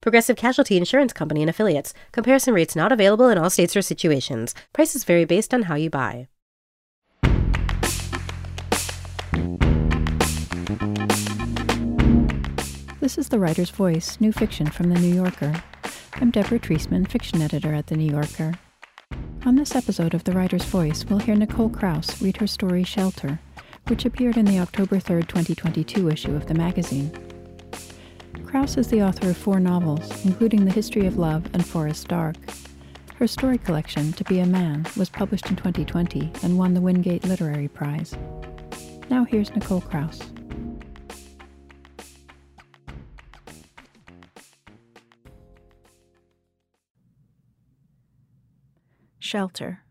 Progressive Casualty Insurance Company and Affiliates. Comparison rates not available in all states or situations. Prices vary based on how you buy. This is The Writer's Voice, new fiction from The New Yorker. I'm Deborah Treisman, fiction editor at The New Yorker. On this episode of The Writer's Voice, we'll hear Nicole Krauss read her story Shelter, which appeared in the October 3, 2022 issue of the magazine. Krauss is the author of four novels, including The History of Love and Forest Dark. Her story collection, To Be a Man, was published in 2020 and won the Wingate Literary Prize. Now here's Nicole Krauss. Shelter.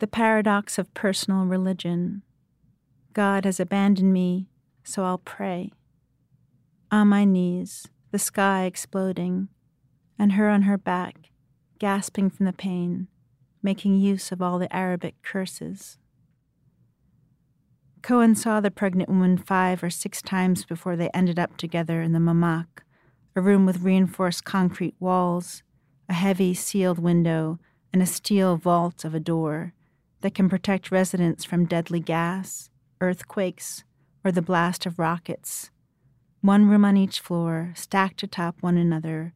The paradox of personal religion. God has abandoned me, so I'll pray. On my knees, the sky exploding, and her on her back, gasping from the pain, making use of all the Arabic curses. Cohen saw the pregnant woman five or six times before they ended up together in the mamad, a room with reinforced concrete walls a heavy sealed window, and a steel vault of a door that can protect residents from deadly gas, earthquakes, or the blast of rockets. One room on each floor, stacked atop one another,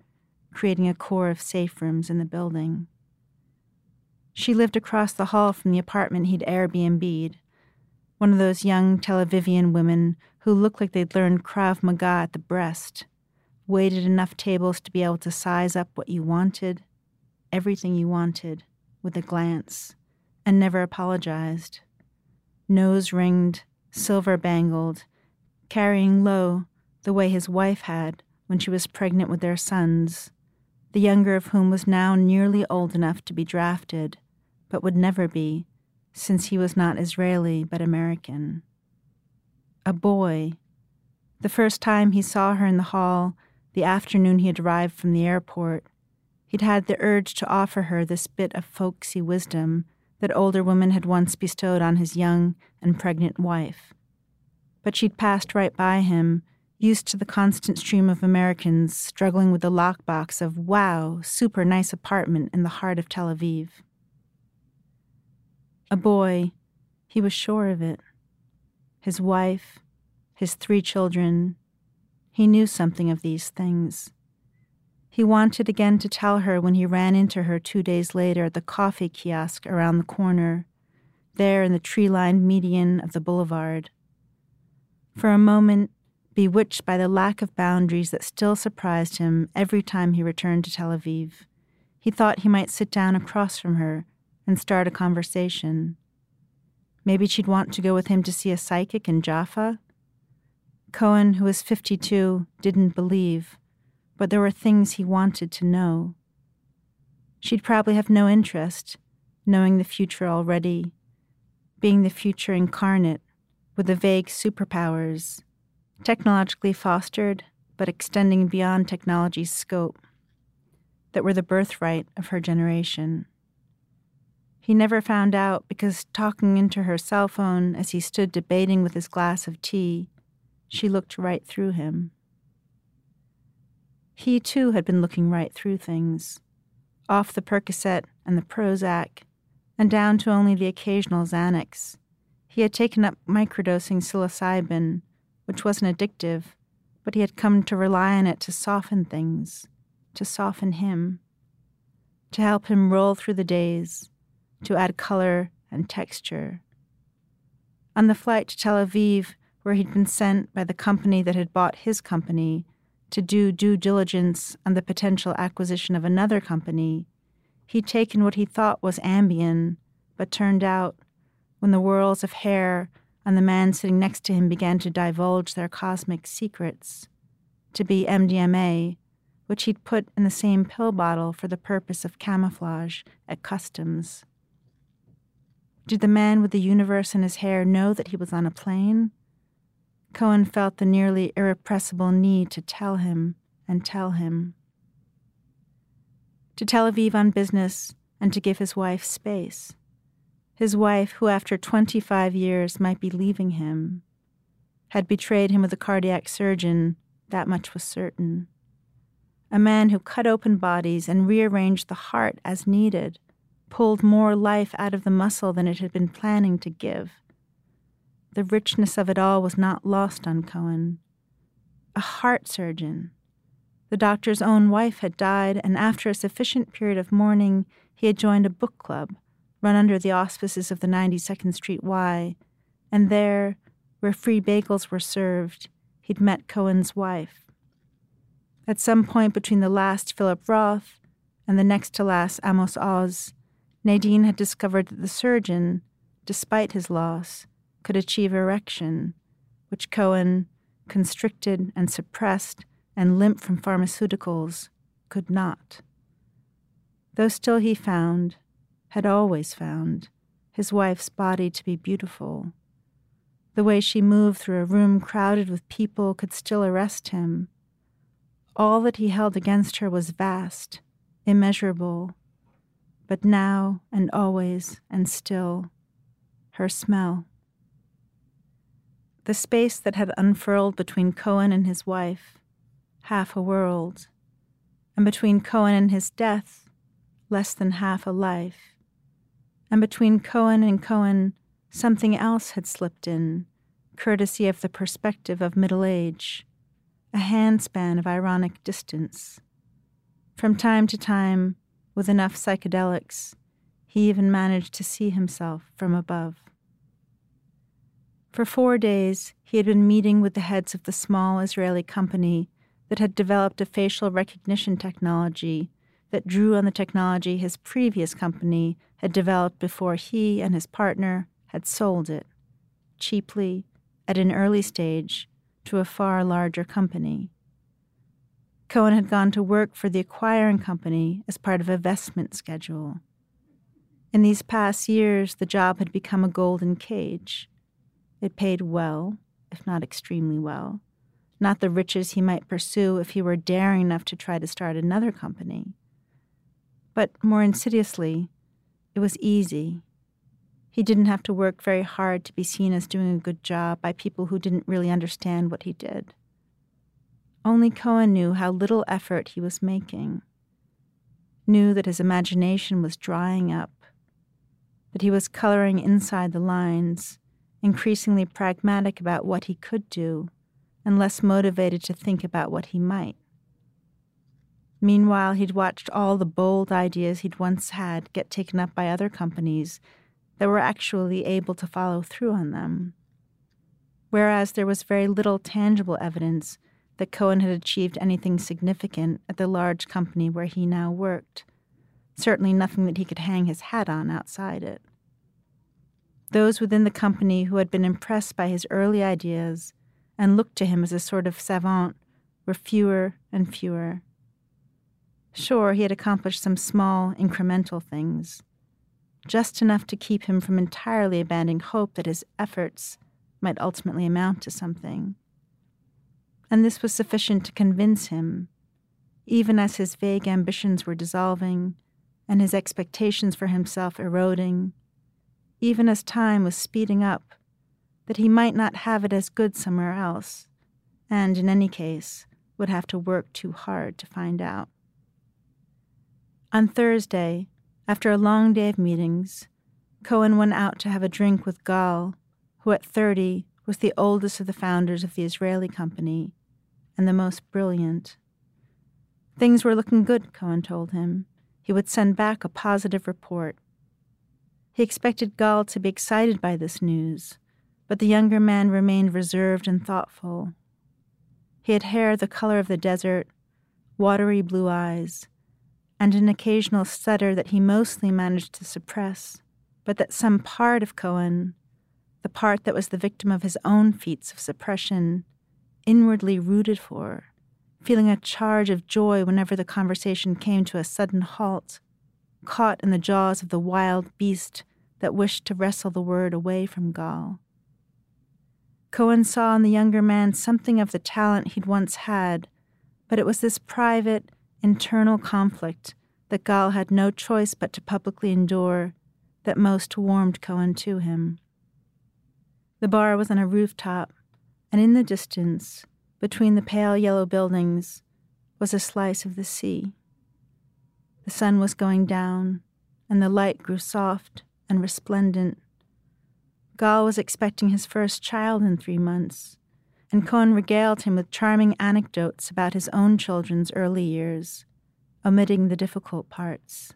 creating a core of safe rooms in the building. She lived across the hall from the apartment he'd Airbnb'd, one of those young Tel Avivian women who looked like they'd learned Krav Maga at the breast waited enough tables to be able to size up what you wanted, everything you wanted, with a glance, and never apologized. Nose ringed, silver bangled, carrying low the way his wife had when she was pregnant with their sons, the younger of whom was now nearly old enough to be drafted, but would never be, since he was not Israeli but American. A boy. The first time he saw her in the hall, the afternoon he had arrived from the airport, he'd had the urge to offer her this bit of folksy wisdom that older women had once bestowed on his young and pregnant wife. But she'd passed right by him, used to the constant stream of Americans struggling with the lockbox of wow, super nice apartment in the heart of Tel Aviv. A boy, he was sure of it. His wife, his three children, he knew something of these things. He wanted again to tell her when he ran into her two days later at the coffee kiosk around the corner, there in the tree lined median of the boulevard. For a moment, bewitched by the lack of boundaries that still surprised him every time he returned to Tel Aviv, he thought he might sit down across from her and start a conversation. Maybe she'd want to go with him to see a psychic in Jaffa Cohen, who was 52, didn't believe, but there were things he wanted to know. She'd probably have no interest, knowing the future already, being the future incarnate, with the vague superpowers, technologically fostered, but extending beyond technology's scope, that were the birthright of her generation. He never found out because talking into her cell phone as he stood debating with his glass of tea, she looked right through him. He, too, had been looking right through things, off the Percocet and the Prozac, and down to only the occasional Xanax. He had taken up microdosing psilocybin, which wasn't addictive, but he had come to rely on it to soften things, to soften him, to help him roll through the days, to add color and texture. On the flight to Tel Aviv, where he'd been sent by the company that had bought his company to do due diligence on the potential acquisition of another company, he'd taken what he thought was Ambien, but turned out, when the whirls of hair on the man sitting next to him began to divulge their cosmic secrets, to be MDMA, which he'd put in the same pill bottle for the purpose of camouflage at customs. Did the man with the universe in his hair know that he was on a plane? Cohen felt the nearly irrepressible need to tell him and tell him. To Tel Aviv on business and to give his wife space. His wife, who after 25 years might be leaving him, had betrayed him with a cardiac surgeon, that much was certain. A man who cut open bodies and rearranged the heart as needed, pulled more life out of the muscle than it had been planning to give. The richness of it all was not lost on Cohen. A heart surgeon. The doctor's own wife had died, and after a sufficient period of mourning, he had joined a book club run under the auspices of the 92nd Street Y, and there, where free bagels were served, he'd met Cohen's wife. At some point between the last Philip Roth and the next to last Amos Oz, Nadine had discovered that the surgeon, despite his loss, could achieve erection, which Cohen, constricted and suppressed and limp from pharmaceuticals, could not. Though still he found, had always found, his wife's body to be beautiful. The way she moved through a room crowded with people could still arrest him. All that he held against her was vast, immeasurable, but now and always and still, her smell. The space that had unfurled between Cohen and his wife, half a world, and between Cohen and his death, less than half a life, and between Cohen and Cohen, something else had slipped in, courtesy of the perspective of middle age, a handspan of ironic distance. From time to time, with enough psychedelics, he even managed to see himself from above. For four days, he had been meeting with the heads of the small Israeli company that had developed a facial recognition technology that drew on the technology his previous company had developed before he and his partner had sold it, cheaply, at an early stage, to a far larger company. Cohen had gone to work for the acquiring company as part of a vestment schedule. In these past years, the job had become a golden cage. It paid well, if not extremely well, not the riches he might pursue if he were daring enough to try to start another company. But more insidiously, it was easy. He didn't have to work very hard to be seen as doing a good job by people who didn't really understand what he did. Only Cohen knew how little effort he was making, knew that his imagination was drying up, that he was coloring inside the lines, increasingly pragmatic about what he could do, and less motivated to think about what he might. Meanwhile, he'd watched all the bold ideas he'd once had get taken up by other companies that were actually able to follow through on them. Whereas there was very little tangible evidence that Cohen had achieved anything significant at the large company where he now worked. Certainly nothing that he could hang his hat on outside it. Those within the company who had been impressed by his early ideas and looked to him as a sort of savant were fewer and fewer. Sure, he had accomplished some small, incremental things, just enough to keep him from entirely abandoning hope that his efforts might ultimately amount to something and this was sufficient to convince him, even as his vague ambitions were dissolving and his expectations for himself eroding, even as time was speeding up, that he might not have it as good somewhere else, and in any case would have to work too hard to find out. On Thursday, after a long day of meetings, Cohen went out to have a drink with Gal, who at 30 was the oldest of the founders of the Israeli company and the most brilliant. Things were looking good, Cohen told him. He would send back a positive report. He expected Gal to be excited by this news, but the younger man remained reserved and thoughtful. He had hair the color of the desert, watery blue eyes, and an occasional stutter that he mostly managed to suppress, but that some part of Cohen, the part that was the victim of his own feats of suppression, inwardly rooted for, feeling a charge of joy whenever the conversation came to a sudden halt, caught in the jaws of the wild beast that wished to wrestle the word away from Gal. Cohen saw in the younger man something of the talent he'd once had, but it was this private, internal conflict that Gal had no choice but to publicly endure that most warmed Cohen to him. The bar was on a rooftop, and in the distance, between the pale yellow buildings, was a slice of the sea. The sun was going down, and the light grew soft and resplendent. Gal was expecting his first child in three months, and Cohen regaled him with charming anecdotes about his own children's early years, omitting the difficult parts.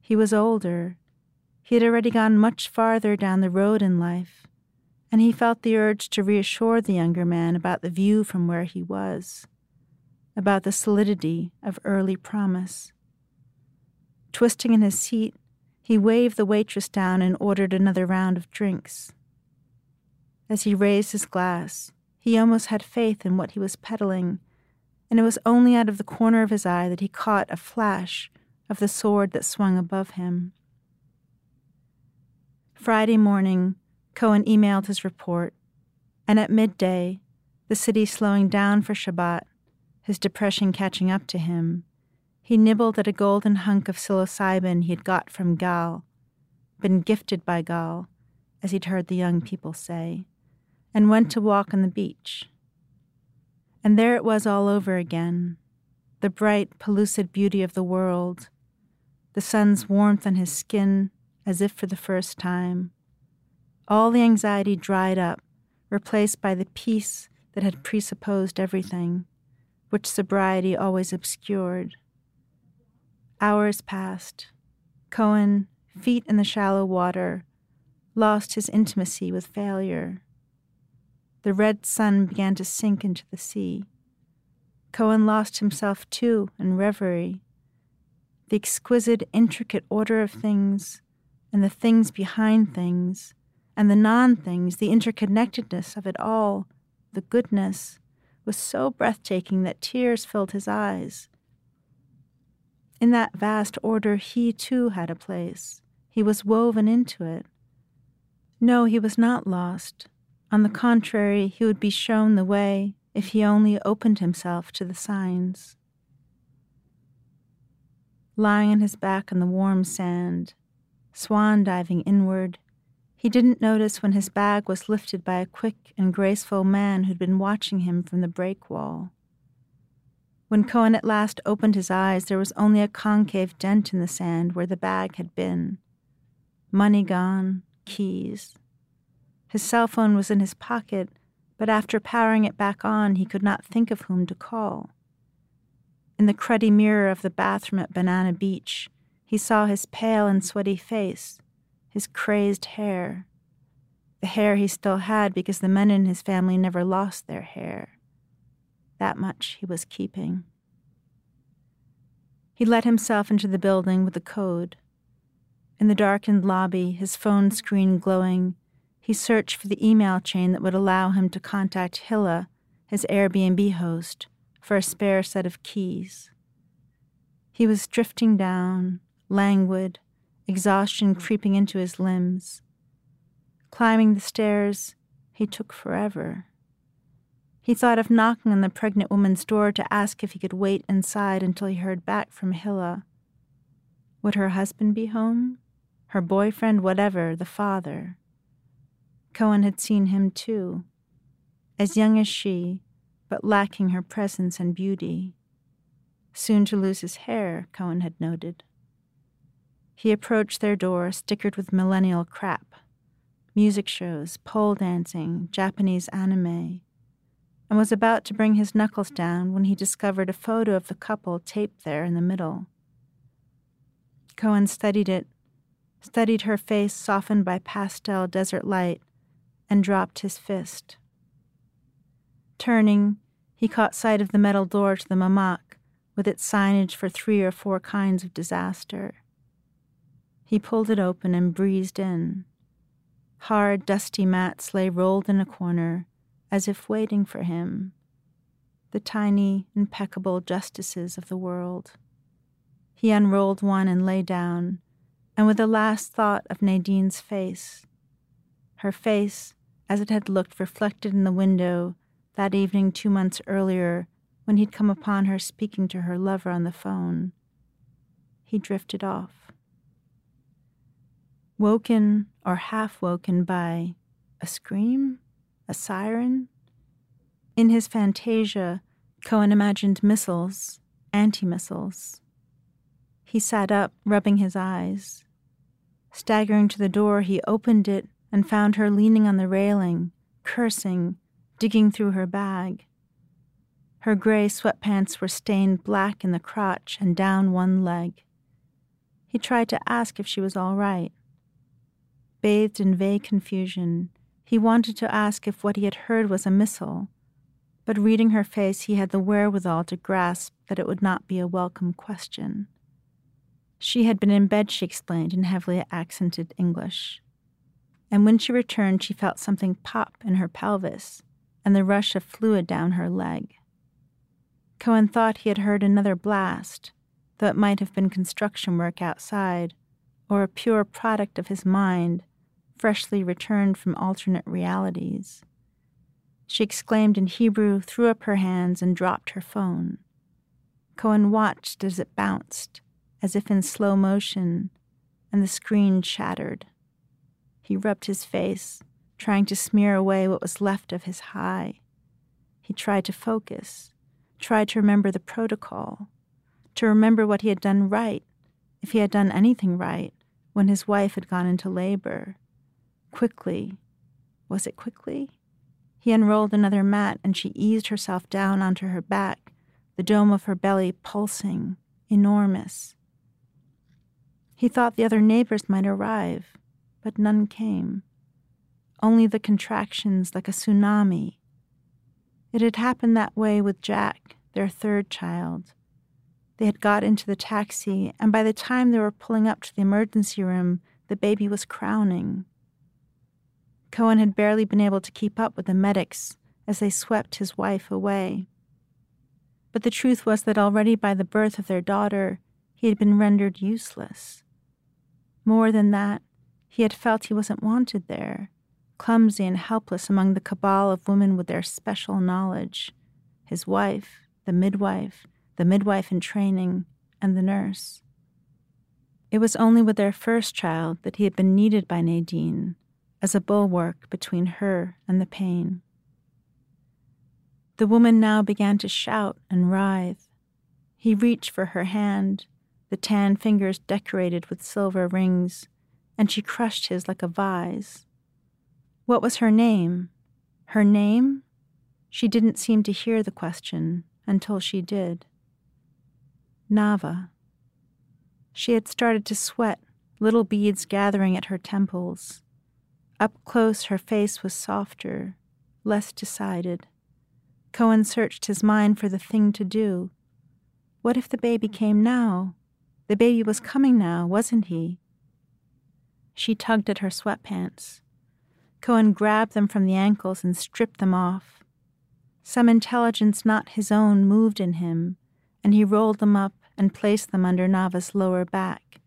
He was older. He had already gone much farther down the road in life, and he felt the urge to reassure the younger man about the view from where he was about the solidity of early promise. Twisting in his seat, he waved the waitress down and ordered another round of drinks. As he raised his glass, he almost had faith in what he was peddling, and it was only out of the corner of his eye that he caught a flash of the sword that swung above him. Friday morning, Cohen emailed his report, and at midday, the city slowing down for Shabbat, his depression catching up to him, he nibbled at a golden hunk of psilocybin he had got from Gal, been gifted by Gal, as he'd heard the young people say, and went to walk on the beach. And there it was all over again the bright, pellucid beauty of the world, the sun's warmth on his skin as if for the first time. All the anxiety dried up, replaced by the peace that had presupposed everything which sobriety always obscured. Hours passed. Cohen, feet in the shallow water, lost his intimacy with failure. The red sun began to sink into the sea. Cohen lost himself too in reverie. The exquisite, intricate order of things, and the things behind things, and the non things, the interconnectedness of it all, the goodness, was so breathtaking that tears filled his eyes. In that vast order, he too had a place. He was woven into it. No, he was not lost. On the contrary, he would be shown the way if he only opened himself to the signs. Lying on his back on the warm sand, swan diving inward, he didn't notice when his bag was lifted by a quick and graceful man who'd been watching him from the break wall. When Cohen at last opened his eyes, there was only a concave dent in the sand where the bag had been. Money gone, keys. His cell phone was in his pocket, but after powering it back on, he could not think of whom to call. In the cruddy mirror of the bathroom at Banana Beach, he saw his pale and sweaty face his crazed hair, the hair he still had because the men in his family never lost their hair. That much he was keeping. He let himself into the building with the code. In the darkened lobby, his phone screen glowing, he searched for the email chain that would allow him to contact Hilla, his Airbnb host, for a spare set of keys. He was drifting down, languid, exhaustion creeping into his limbs. Climbing the stairs, he took forever. He thought of knocking on the pregnant woman's door to ask if he could wait inside until he heard back from Hilla. Would her husband be home? Her boyfriend, whatever, the father. Cohen had seen him too, as young as she, but lacking her presence and beauty. Soon to lose his hair, Cohen had noted. He approached their door, stickered with millennial crap music shows, pole dancing, Japanese anime, and was about to bring his knuckles down when he discovered a photo of the couple taped there in the middle. Cohen studied it, studied her face softened by pastel desert light, and dropped his fist. Turning, he caught sight of the metal door to the mamad with its signage for three or four kinds of disaster. He pulled it open and breezed in. Hard, dusty mats lay rolled in a corner, as if waiting for him. the tiny, impeccable justices of the world. He unrolled one and lay down, and with a last thought of Nadine's face, her face as it had looked reflected in the window that evening two months earlier when he'd come upon her speaking to her lover on the phone, he drifted off. Woken or half woken by a scream, a siren. In his fantasia, Cohen imagined missiles, anti missiles. He sat up, rubbing his eyes. Staggering to the door, he opened it and found her leaning on the railing, cursing, digging through her bag. Her gray sweatpants were stained black in the crotch and down one leg. He tried to ask if she was all right. Bathed in vague confusion, he wanted to ask if what he had heard was a missile, but reading her face, he had the wherewithal to grasp that it would not be a welcome question. She had been in bed, she explained in heavily accented English. And when she returned, she felt something pop in her pelvis and the rush of fluid down her leg. Cohen thought he had heard another blast, though it might have been construction work outside, or a pure product of his mind, freshly returned from alternate realities. She exclaimed in Hebrew, threw up her hands, and dropped her phone. Cohen watched as it bounced, as if in slow motion, and the screen shattered. He rubbed his face, trying to smear away what was left of his high. He tried to focus, tried to remember the protocol, to remember what he had done right, if he had done anything right, when his wife had gone into labor. Quickly, was it quickly? He unrolled another mat and she eased herself down onto her back, the dome of her belly pulsing, enormous. He thought the other neighbors might arrive, but none came. Only the contractions like a tsunami. It had happened that way with Jack, their third child. They had got into the taxi, and by the time they were pulling up to the emergency room, the baby was crowning. Cohen had barely been able to keep up with the medics as they swept his wife away. But the truth was that already by the birth of their daughter, he had been rendered useless. More than that, he had felt he wasn't wanted there, clumsy and helpless among the cabal of women with their special knowledge his wife, the midwife, the midwife in training, and the nurse. It was only with their first child that he had been needed by Nadine as a bulwark between her and the pain. The woman now began to shout and writhe. He reached for her hand, the tan fingers decorated with silver rings, and she crushed his like a vise. What was her name? Her name? She didn't seem to hear the question until she did. Nava. She had started to sweat, little beads gathering at her temples. Up close, her face was softer, less decided. Cohen searched his mind for the thing to do. What if the baby came now? The baby was coming now, wasn't he? She tugged at her sweatpants. Cohen grabbed them from the ankles and stripped them off. Some intelligence not his own moved in him, and he rolled them up and placed them under Nava's lower back.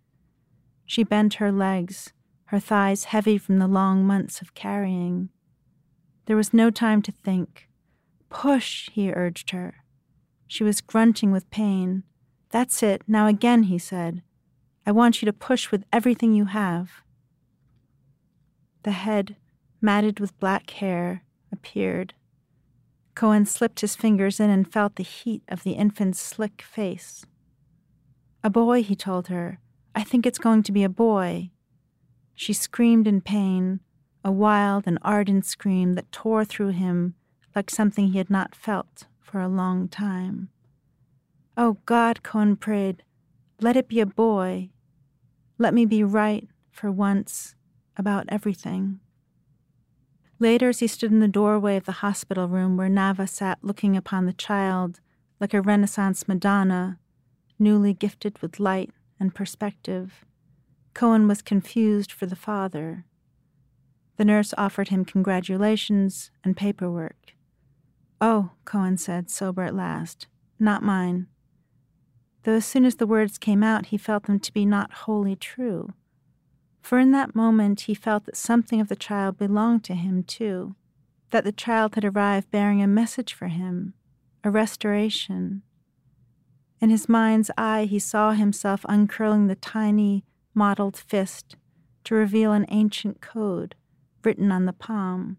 She bent her legs, her thighs heavy from the long months of carrying. There was no time to think. Push, he urged her. She was grunting with pain. That's it, now again, he said. I want you to push with everything you have. The head, matted with black hair, appeared. Cohen slipped his fingers in and felt the heat of the infant's slick face. A boy, he told her. I think it's going to be a boy. She screamed in pain, a wild and ardent scream that tore through him like something he had not felt for a long time. Oh God, Cohen prayed, let it be a boy. Let me be right, for once, about everything. Later, as he stood in the doorway of the hospital room where Nava sat looking upon the child like a Renaissance Madonna, newly gifted with light and perspective, Cohen was confused for the father. The nurse offered him congratulations and paperwork. Oh, Cohen said, sober at last, not mine. Though as soon as the words came out, he felt them to be not wholly true. For in that moment he felt that something of the child belonged to him too, that the child had arrived bearing a message for him, a restoration. In his mind's eye, he saw himself uncurling the tiny, mottled fist to reveal an ancient code written on the palm.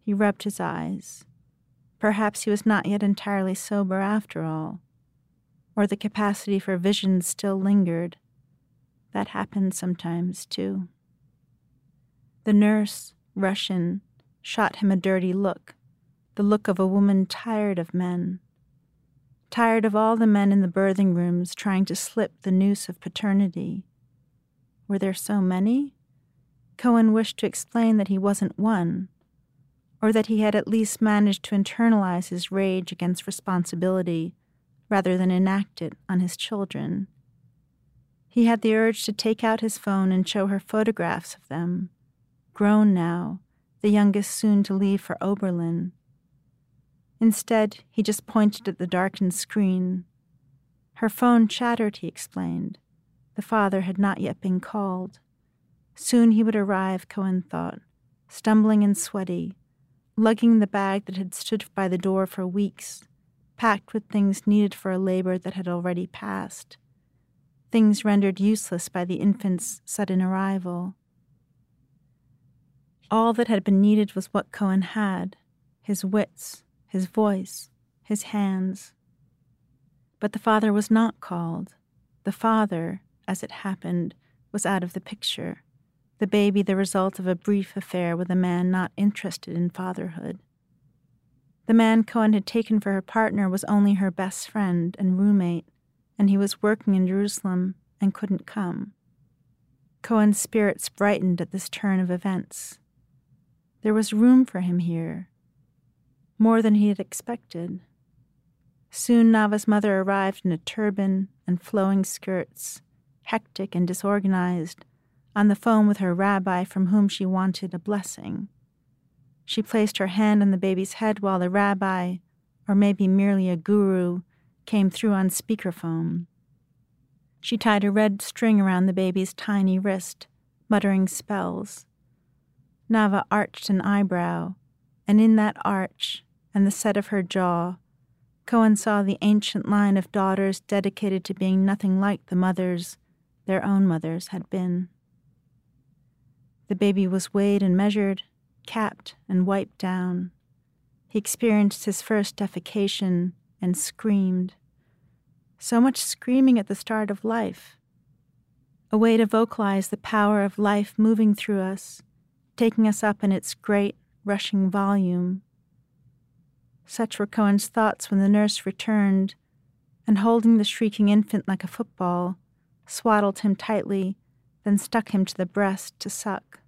He rubbed his eyes. Perhaps he was not yet entirely sober after all, or the capacity for vision still lingered. That happens sometimes, too. The nurse, Russian, shot him a dirty look, the look of a woman tired of men. Tired of all the men in the birthing rooms trying to slip the noose of paternity. Were there so many? Cohen wished to explain that he wasn't one, or that he had at least managed to internalize his rage against responsibility rather than enact it on his children. He had the urge to take out his phone and show her photographs of them, grown now, the youngest soon to leave for Oberlin. Instead, he just pointed at the darkened screen. Her phone chattered, he explained. The father had not yet been called. Soon he would arrive, Cohen thought, stumbling and sweaty, lugging the bag that had stood by the door for weeks, packed with things needed for a labor that had already passed, things rendered useless by the infant's sudden arrival. All that had been needed was what Cohen had his wits, his voice, his hands. But the father was not called. The father, as it happened, was out of the picture the baby the result of a brief affair with a man not interested in fatherhood. The man Cohen had taken for her partner was only her best friend and roommate, and he was working in Jerusalem and couldn't come. Cohen's spirits brightened at this turn of events. There was room for him here, more than he had expected. Soon Nava's mother arrived in a turban and flowing skirts, hectic and disorganized, on the phone with her rabbi from whom she wanted a blessing. She placed her hand on the baby's head while the rabbi, or maybe merely a guru, came through on speakerphone. She tied a red string around the baby's tiny wrist, muttering spells. Nava arched an eyebrow, and in that arch and the set of her jaw, Cohen saw the ancient line of daughters dedicated to being nothing like the mothers their own mothers had been. The baby was weighed and measured, capped and wiped down. He experienced his first defecation and screamed. So much screaming at the start of life. A way to vocalize the power of life moving through us, taking us up in its great, rushing volume. Such were Cohen's thoughts when the nurse returned, and holding the shrieking infant like a football, swaddled him tightly then stuck him to the breast to suck.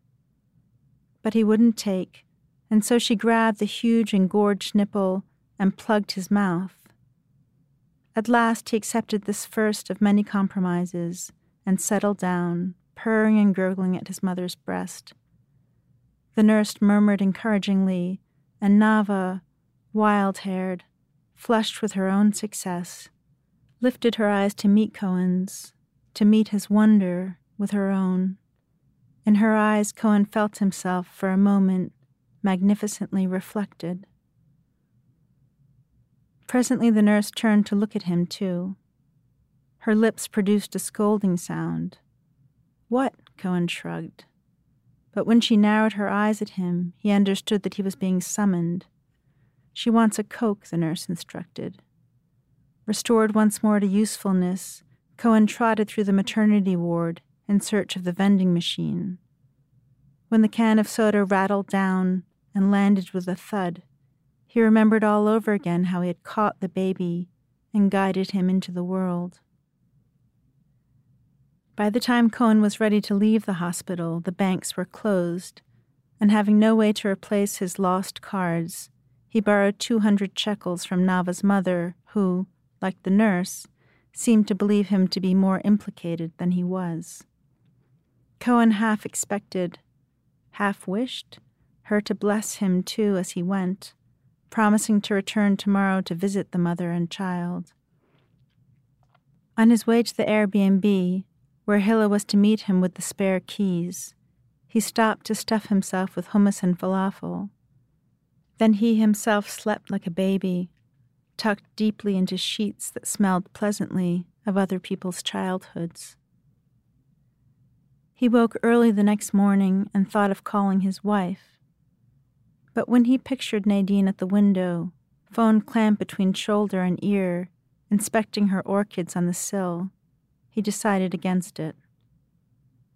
But he wouldn't take, and so she grabbed the huge engorged nipple and plugged his mouth. At last he accepted this first of many compromises and settled down, purring and gurgling at his mother's breast. The nurse murmured encouragingly, and Nava, wild haired, flushed with her own success, lifted her eyes to meet Cohen's, to meet his wonder with her own. In her eyes, Cohen felt himself for a moment magnificently reflected. Presently, the nurse turned to look at him, too. Her lips produced a scolding sound. What? Cohen shrugged. But when she narrowed her eyes at him, he understood that he was being summoned. She wants a Coke, the nurse instructed. Restored once more to usefulness, Cohen trotted through the maternity ward in search of the vending machine. When the can of soda rattled down and landed with a thud, he remembered all over again how he had caught the baby and guided him into the world. By the time Cohen was ready to leave the hospital, the banks were closed, and having no way to replace his lost cards, he borrowed 200 shekels from Nava's mother, who, like the nurse, seemed to believe him to be more implicated than he was. Cohen half expected, half wished, her to bless him too as he went, promising to return tomorrow to visit the mother and child. On his way to the Airbnb, where Hilla was to meet him with the spare keys, he stopped to stuff himself with hummus and falafel. Then he himself slept like a baby, tucked deeply into sheets that smelled pleasantly of other people's childhoods. He woke early the next morning and thought of calling his wife. But when he pictured Nadine at the window, phone clamped between shoulder and ear, inspecting her orchids on the sill, he decided against it.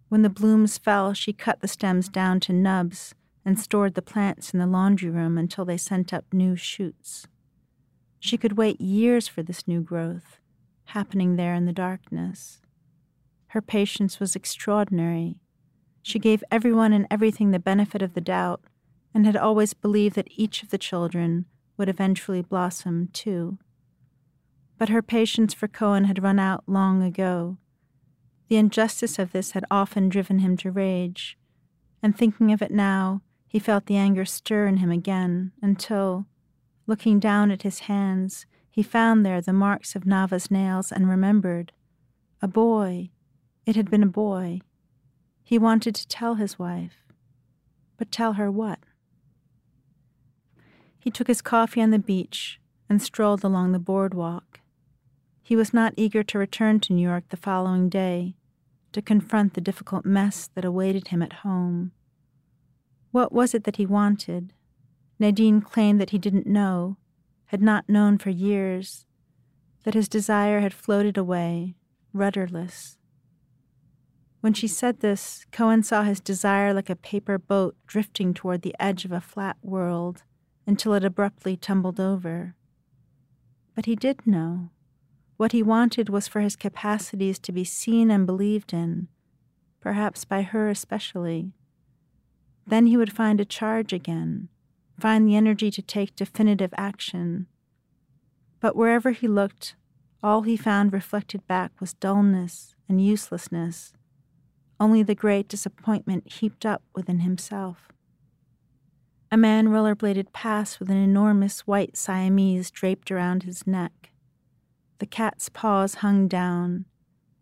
When the blooms fell, she cut the stems down to nubs and stored the plants in the laundry room until they sent up new shoots. She could wait years for this new growth, happening there in the darkness. Her patience was extraordinary. She gave everyone and everything the benefit of the doubt and had always believed that each of the children would eventually blossom too. But her patience for Cohen had run out long ago. The injustice of this had often driven him to rage, and thinking of it now, he felt the anger stir in him again until, looking down at his hands, he found there the marks of Nava's nails and remembered. A boy. It had been a boy. He wanted to tell his wife. But tell her what? He took his coffee on the beach and strolled along the boardwalk. He was not eager to return to New York the following day to confront the difficult mess that awaited him at home. What was it that he wanted? Nadine claimed that he didn't know, had not known for years, that his desire had floated away, rudderless. When she said this, Cohen saw his desire like a paper boat drifting toward the edge of a flat world until it abruptly tumbled over. But he did know. What he wanted was for his capacities to be seen and believed in, perhaps by her especially. Then he would find a charge again, find the energy to take definitive action. But wherever he looked, all he found reflected back was dullness and uselessness, only the great disappointment heaped up within himself. A man rollerbladed past with an enormous white Siamese draped around his neck. The cat's paws hung down,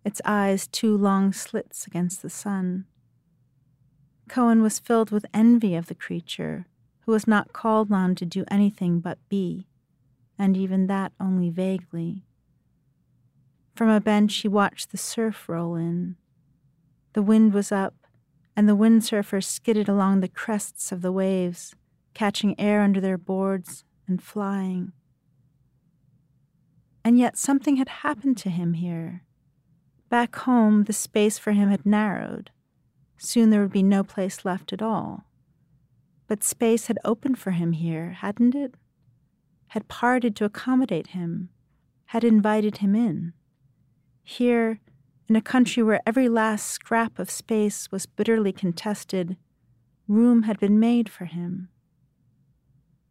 its eyes two long slits against the sun. Cohen was filled with envy of the creature, who was not called on to do anything but be, and even that only vaguely. From a bench, he watched the surf roll in. The wind was up, and the windsurfers skidded along the crests of the waves, catching air under their boards and flying. And yet something had happened to him here. Back home, the space for him had narrowed. Soon there would be no place left at all. But space had opened for him here, hadn't it? Had parted to accommodate him, had invited him in. Here, in a country where every last scrap of space was bitterly contested, room had been made for him.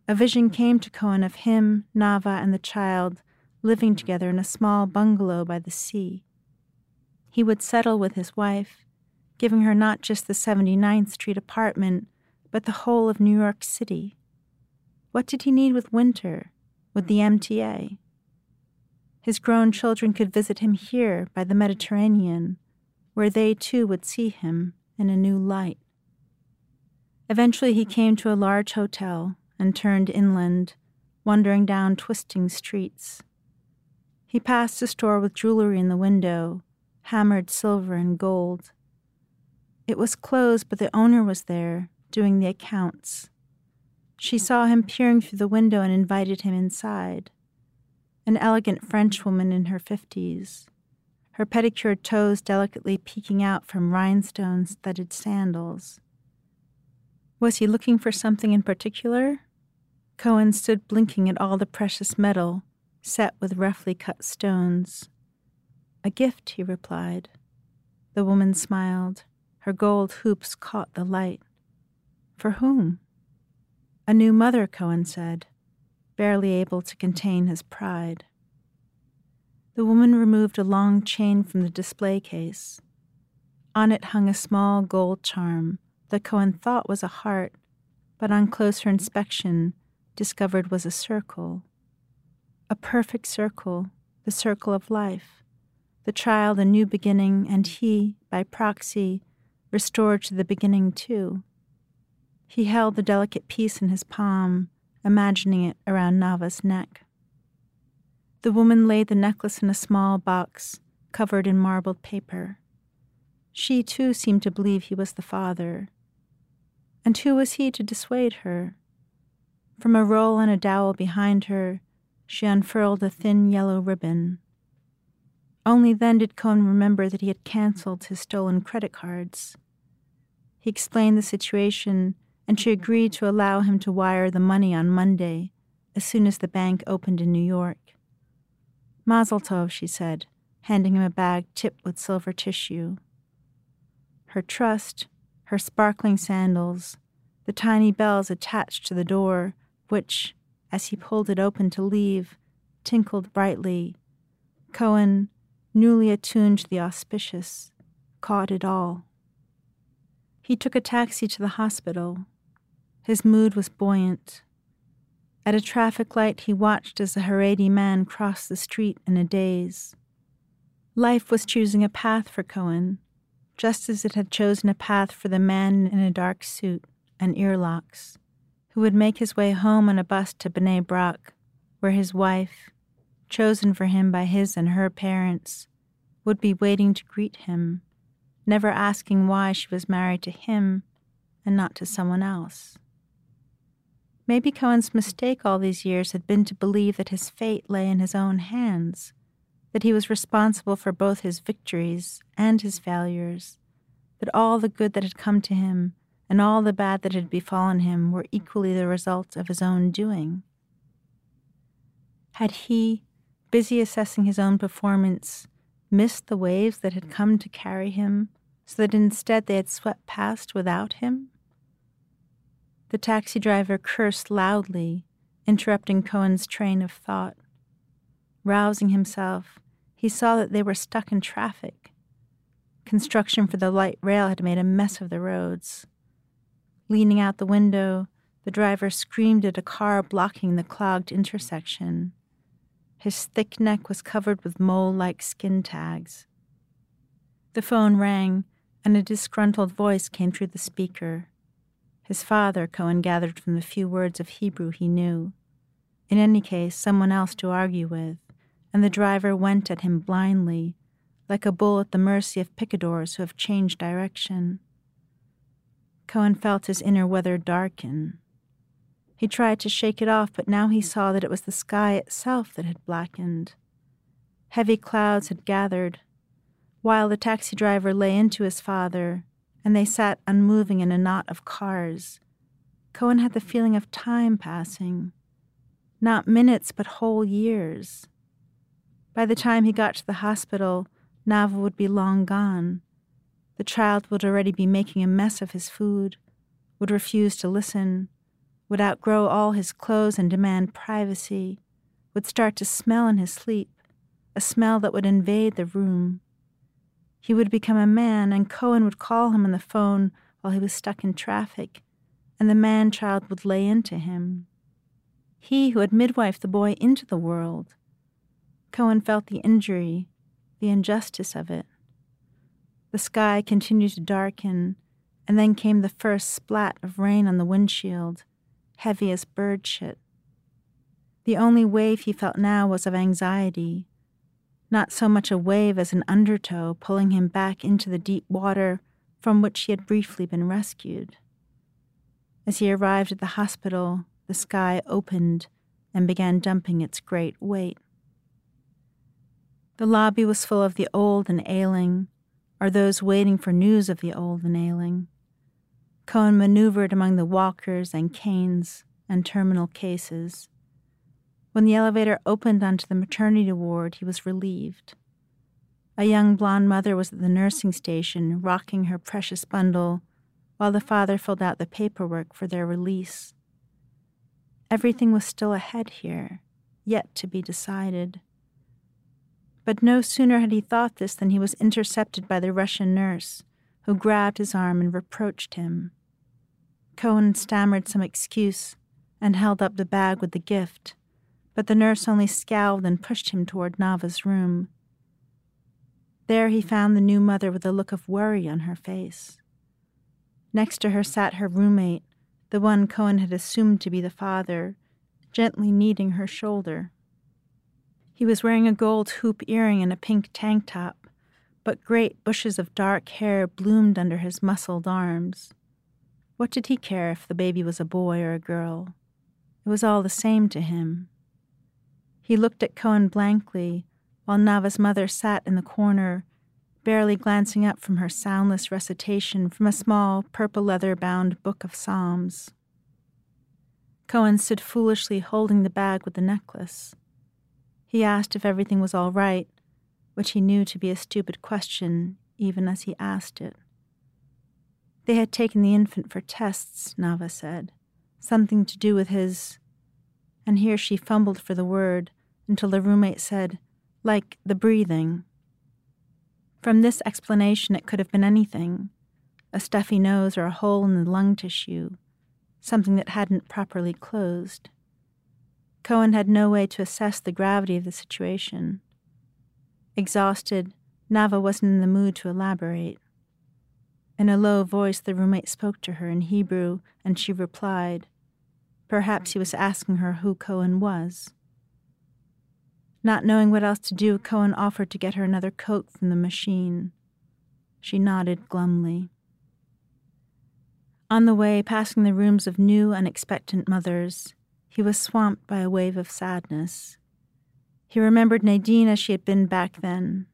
A vision came to Cohen of him, Nava, and the child living together in a small bungalow by the sea. He would settle with his wife, giving her not just the 79th Street apartment, but the whole of New York City. What did he need with winter, with the MTA? His grown children could visit him here by the Mediterranean, where they too would see him in a new light. Eventually, he came to a large hotel and turned inland, wandering down twisting streets. He passed a store with jewelry in the window, hammered silver and gold. It was closed, but the owner was there, doing the accounts. She saw him peering through the window and invited him inside. An elegant Frenchwoman in her fifties, her pedicured toes delicately peeking out from rhinestone studded sandals. Was he looking for something in particular? Cohen stood blinking at all the precious metal, set with roughly cut stones. A gift, he replied. The woman smiled. Her gold hoops caught the light. For whom? A new mother, Cohen said, barely able to contain his pride. The woman removed a long chain from the display case. On it hung a small gold charm that Cohen thought was a heart, but on closer inspection discovered was a circle. A perfect circle, the circle of life. The child a new beginning, and he, by proxy, restored to the beginning too. He held the delicate piece in his palm, imagining it around Nava's neck. The woman laid the necklace in a small box, covered in marbled paper. She, too, seemed to believe he was the father. And who was he to dissuade her? From a roll and a dowel behind her, she unfurled a thin yellow ribbon. Only then did Cohen remember that he had canceled his stolen credit cards. He explained the situation, and she agreed to allow him to wire the money on Monday, as soon as the bank opened in New York. Mazel tov, she said, handing him a bag tipped with silver tissue. Her trust, her sparkling sandals, the tiny bells attached to the door, which, as he pulled it open to leave, tinkled brightly. Cohen, newly attuned to the auspicious, caught it all. He took a taxi to the hospital. His mood was buoyant. At a traffic light, he watched as a Haredi man crossed the street in a daze. Life was choosing a path for Cohen, just as it had chosen a path for the man in a dark suit and earlocks, who would make his way home on a bus to Bnei Brak, where his wife, chosen for him by his and her parents, would be waiting to greet him, never asking why she was married to him and not to someone else. Maybe Cohen's mistake all these years had been to believe that his fate lay in his own hands, that he was responsible for both his victories and his failures, that all the good that had come to him and all the bad that had befallen him were equally the result of his own doing. Had he, busy assessing his own performance, missed the waves that had come to carry him, so that instead they had swept past without him? The taxi driver cursed loudly, interrupting Cohen's train of thought. Rousing himself, he saw that they were stuck in traffic. Construction for the light rail had made a mess of the roads. Leaning out the window, the driver screamed at a car blocking the clogged intersection. His thick neck was covered with mole like skin tags. The phone rang, and a disgruntled voice came through the speaker. His father, Cohen gathered from the few words of Hebrew he knew. In any case, someone else to argue with, and the driver went at him blindly, like a bull at the mercy of picadors who have changed direction. Cohen felt his inner weather darken. He tried to shake it off, but now he saw that it was the sky itself that had blackened. Heavy clouds had gathered. While the taxi driver lay into his father, and they sat unmoving in a knot of cars, Cohen had the feeling of time passing. Not minutes, but whole years. By the time he got to the hospital, Nav would be long gone. The child would already be making a mess of his food, would refuse to listen, would outgrow all his clothes and demand privacy, would start to smell in his sleep, a smell that would invade the room. He would become a man, and Cohen would call him on the phone while he was stuck in traffic, and the man child would lay into him. He who had midwifed the boy into the world. Cohen felt the injury, the injustice of it. The sky continued to darken, and then came the first splat of rain on the windshield, heavy as bird shit. The only wave he felt now was of anxiety, not so much a wave as an undertow pulling him back into the deep water from which he had briefly been rescued. As he arrived at the hospital, the sky opened and began dumping its great weight. The lobby was full of the old and ailing, or those waiting for news of the old and ailing. Cohen maneuvered among the walkers and canes and terminal cases. When the elevator opened onto the maternity ward, he was relieved. A young blonde mother was at the nursing station, rocking her precious bundle, while the father filled out the paperwork for their release. Everything was still ahead here, yet to be decided. But no sooner had he thought this than he was intercepted by the Russian nurse, who grabbed his arm and reproached him. Cohen stammered some excuse, and held up the bag with the gift, but the nurse only scowled and pushed him toward Nava's room. There he found the new mother with a look of worry on her face. Next to her sat her roommate, the one Cohen had assumed to be the father, gently kneading her shoulder. He was wearing a gold hoop earring and a pink tank top, but great bushes of dark hair bloomed under his muscled arms. What did he care if the baby was a boy or a girl? It was all the same to him. He looked at Cohen blankly while Nava's mother sat in the corner, barely glancing up from her soundless recitation from a small purple leather bound book of Psalms. Cohen stood foolishly holding the bag with the necklace. He asked if everything was all right, which he knew to be a stupid question even as he asked it. They had taken the infant for tests, Nava said something to do with his. And here she fumbled for the word until the roommate said, like the breathing. From this explanation, it could have been anything a stuffy nose or a hole in the lung tissue, something that hadn't properly closed. Cohen had no way to assess the gravity of the situation. Exhausted, Nava wasn't in the mood to elaborate. In a low voice, the roommate spoke to her in Hebrew, and she replied. Perhaps he was asking her who Cohen was. Not knowing what else to do, Cohen offered to get her another coat from the machine. She nodded glumly. On the way, passing the rooms of new and expectant mothers, he was swamped by a wave of sadness. He remembered Nadine as she had been back then,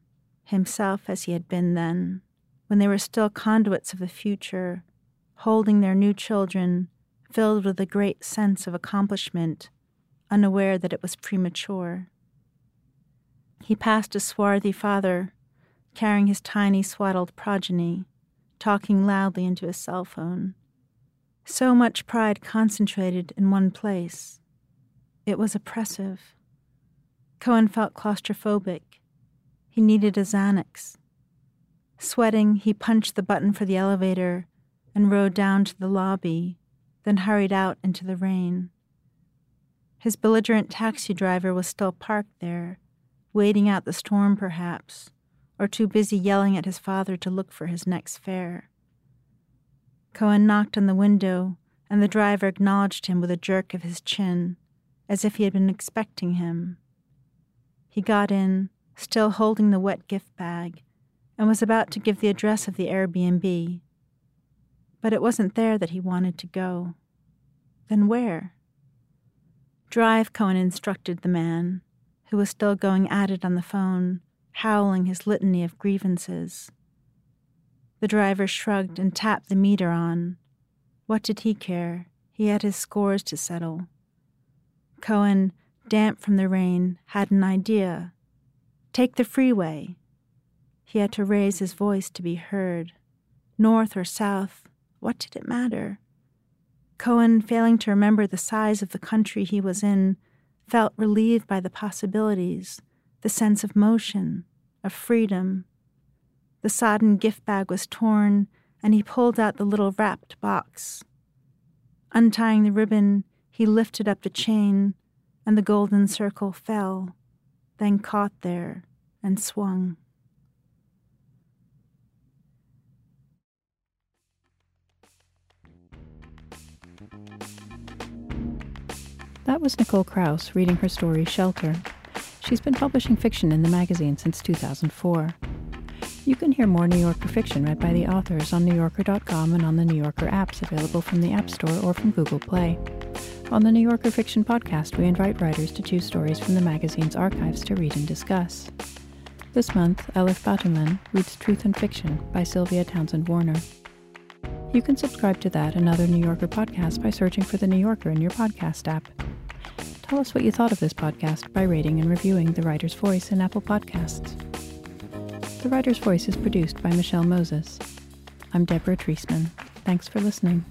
himself as he had been then when they were still conduits of the future, holding their new children, filled with a great sense of accomplishment, unaware that it was premature. He passed a swarthy father, carrying his tiny swaddled progeny, talking loudly into his cell phone. So much pride concentrated in one place. It was oppressive. Cohen felt claustrophobic. He needed a Xanax. Sweating, he punched the button for the elevator and rode down to the lobby, then hurried out into the rain. His belligerent taxi driver was still parked there, waiting out the storm perhaps, or too busy yelling at his father to look for his next fare. Cohen knocked on the window, and the driver acknowledged him with a jerk of his chin, as if he had been expecting him. He got in, still holding the wet gift bag, and was about to give the address of the Airbnb. But it wasn't there that he wanted to go. Then where? Drive, Cohen instructed the man, who was still going at it on the phone, howling his litany of grievances. The driver shrugged and tapped the meter on. What did he care? He had his scores to settle. Cohen, damp from the rain, had an idea. Take the freeway. He had to raise his voice to be heard. North or south, what did it matter? Cohen, failing to remember the size of the country he was in, felt relieved by the possibilities, the sense of motion, of freedom. The sodden gift bag was torn, and he pulled out the little wrapped box. Untying the ribbon, he lifted up the chain, and the golden circle fell, then caught there and swung. That was Nicole Krauss reading her story Shelter. She's been publishing fiction in the magazine since 2004. You can hear more New Yorker fiction read by the authors on NewYorker.com and on the New Yorker apps available from the App Store or from Google Play. On the New Yorker Fiction Podcast, we invite writers to choose stories from the magazine's archives to read and discuss. This month, Elif Batuman reads Truth and Fiction by Sylvia Townsend Warner. You can subscribe to that and other New Yorker podcasts by searching for The New Yorker in your podcast app. Tell us what you thought of this podcast by rating and reviewing The Writer's Voice in Apple Podcasts. The Writer's Voice is produced by Michelle Moses. I'm Deborah Treisman. Thanks for listening.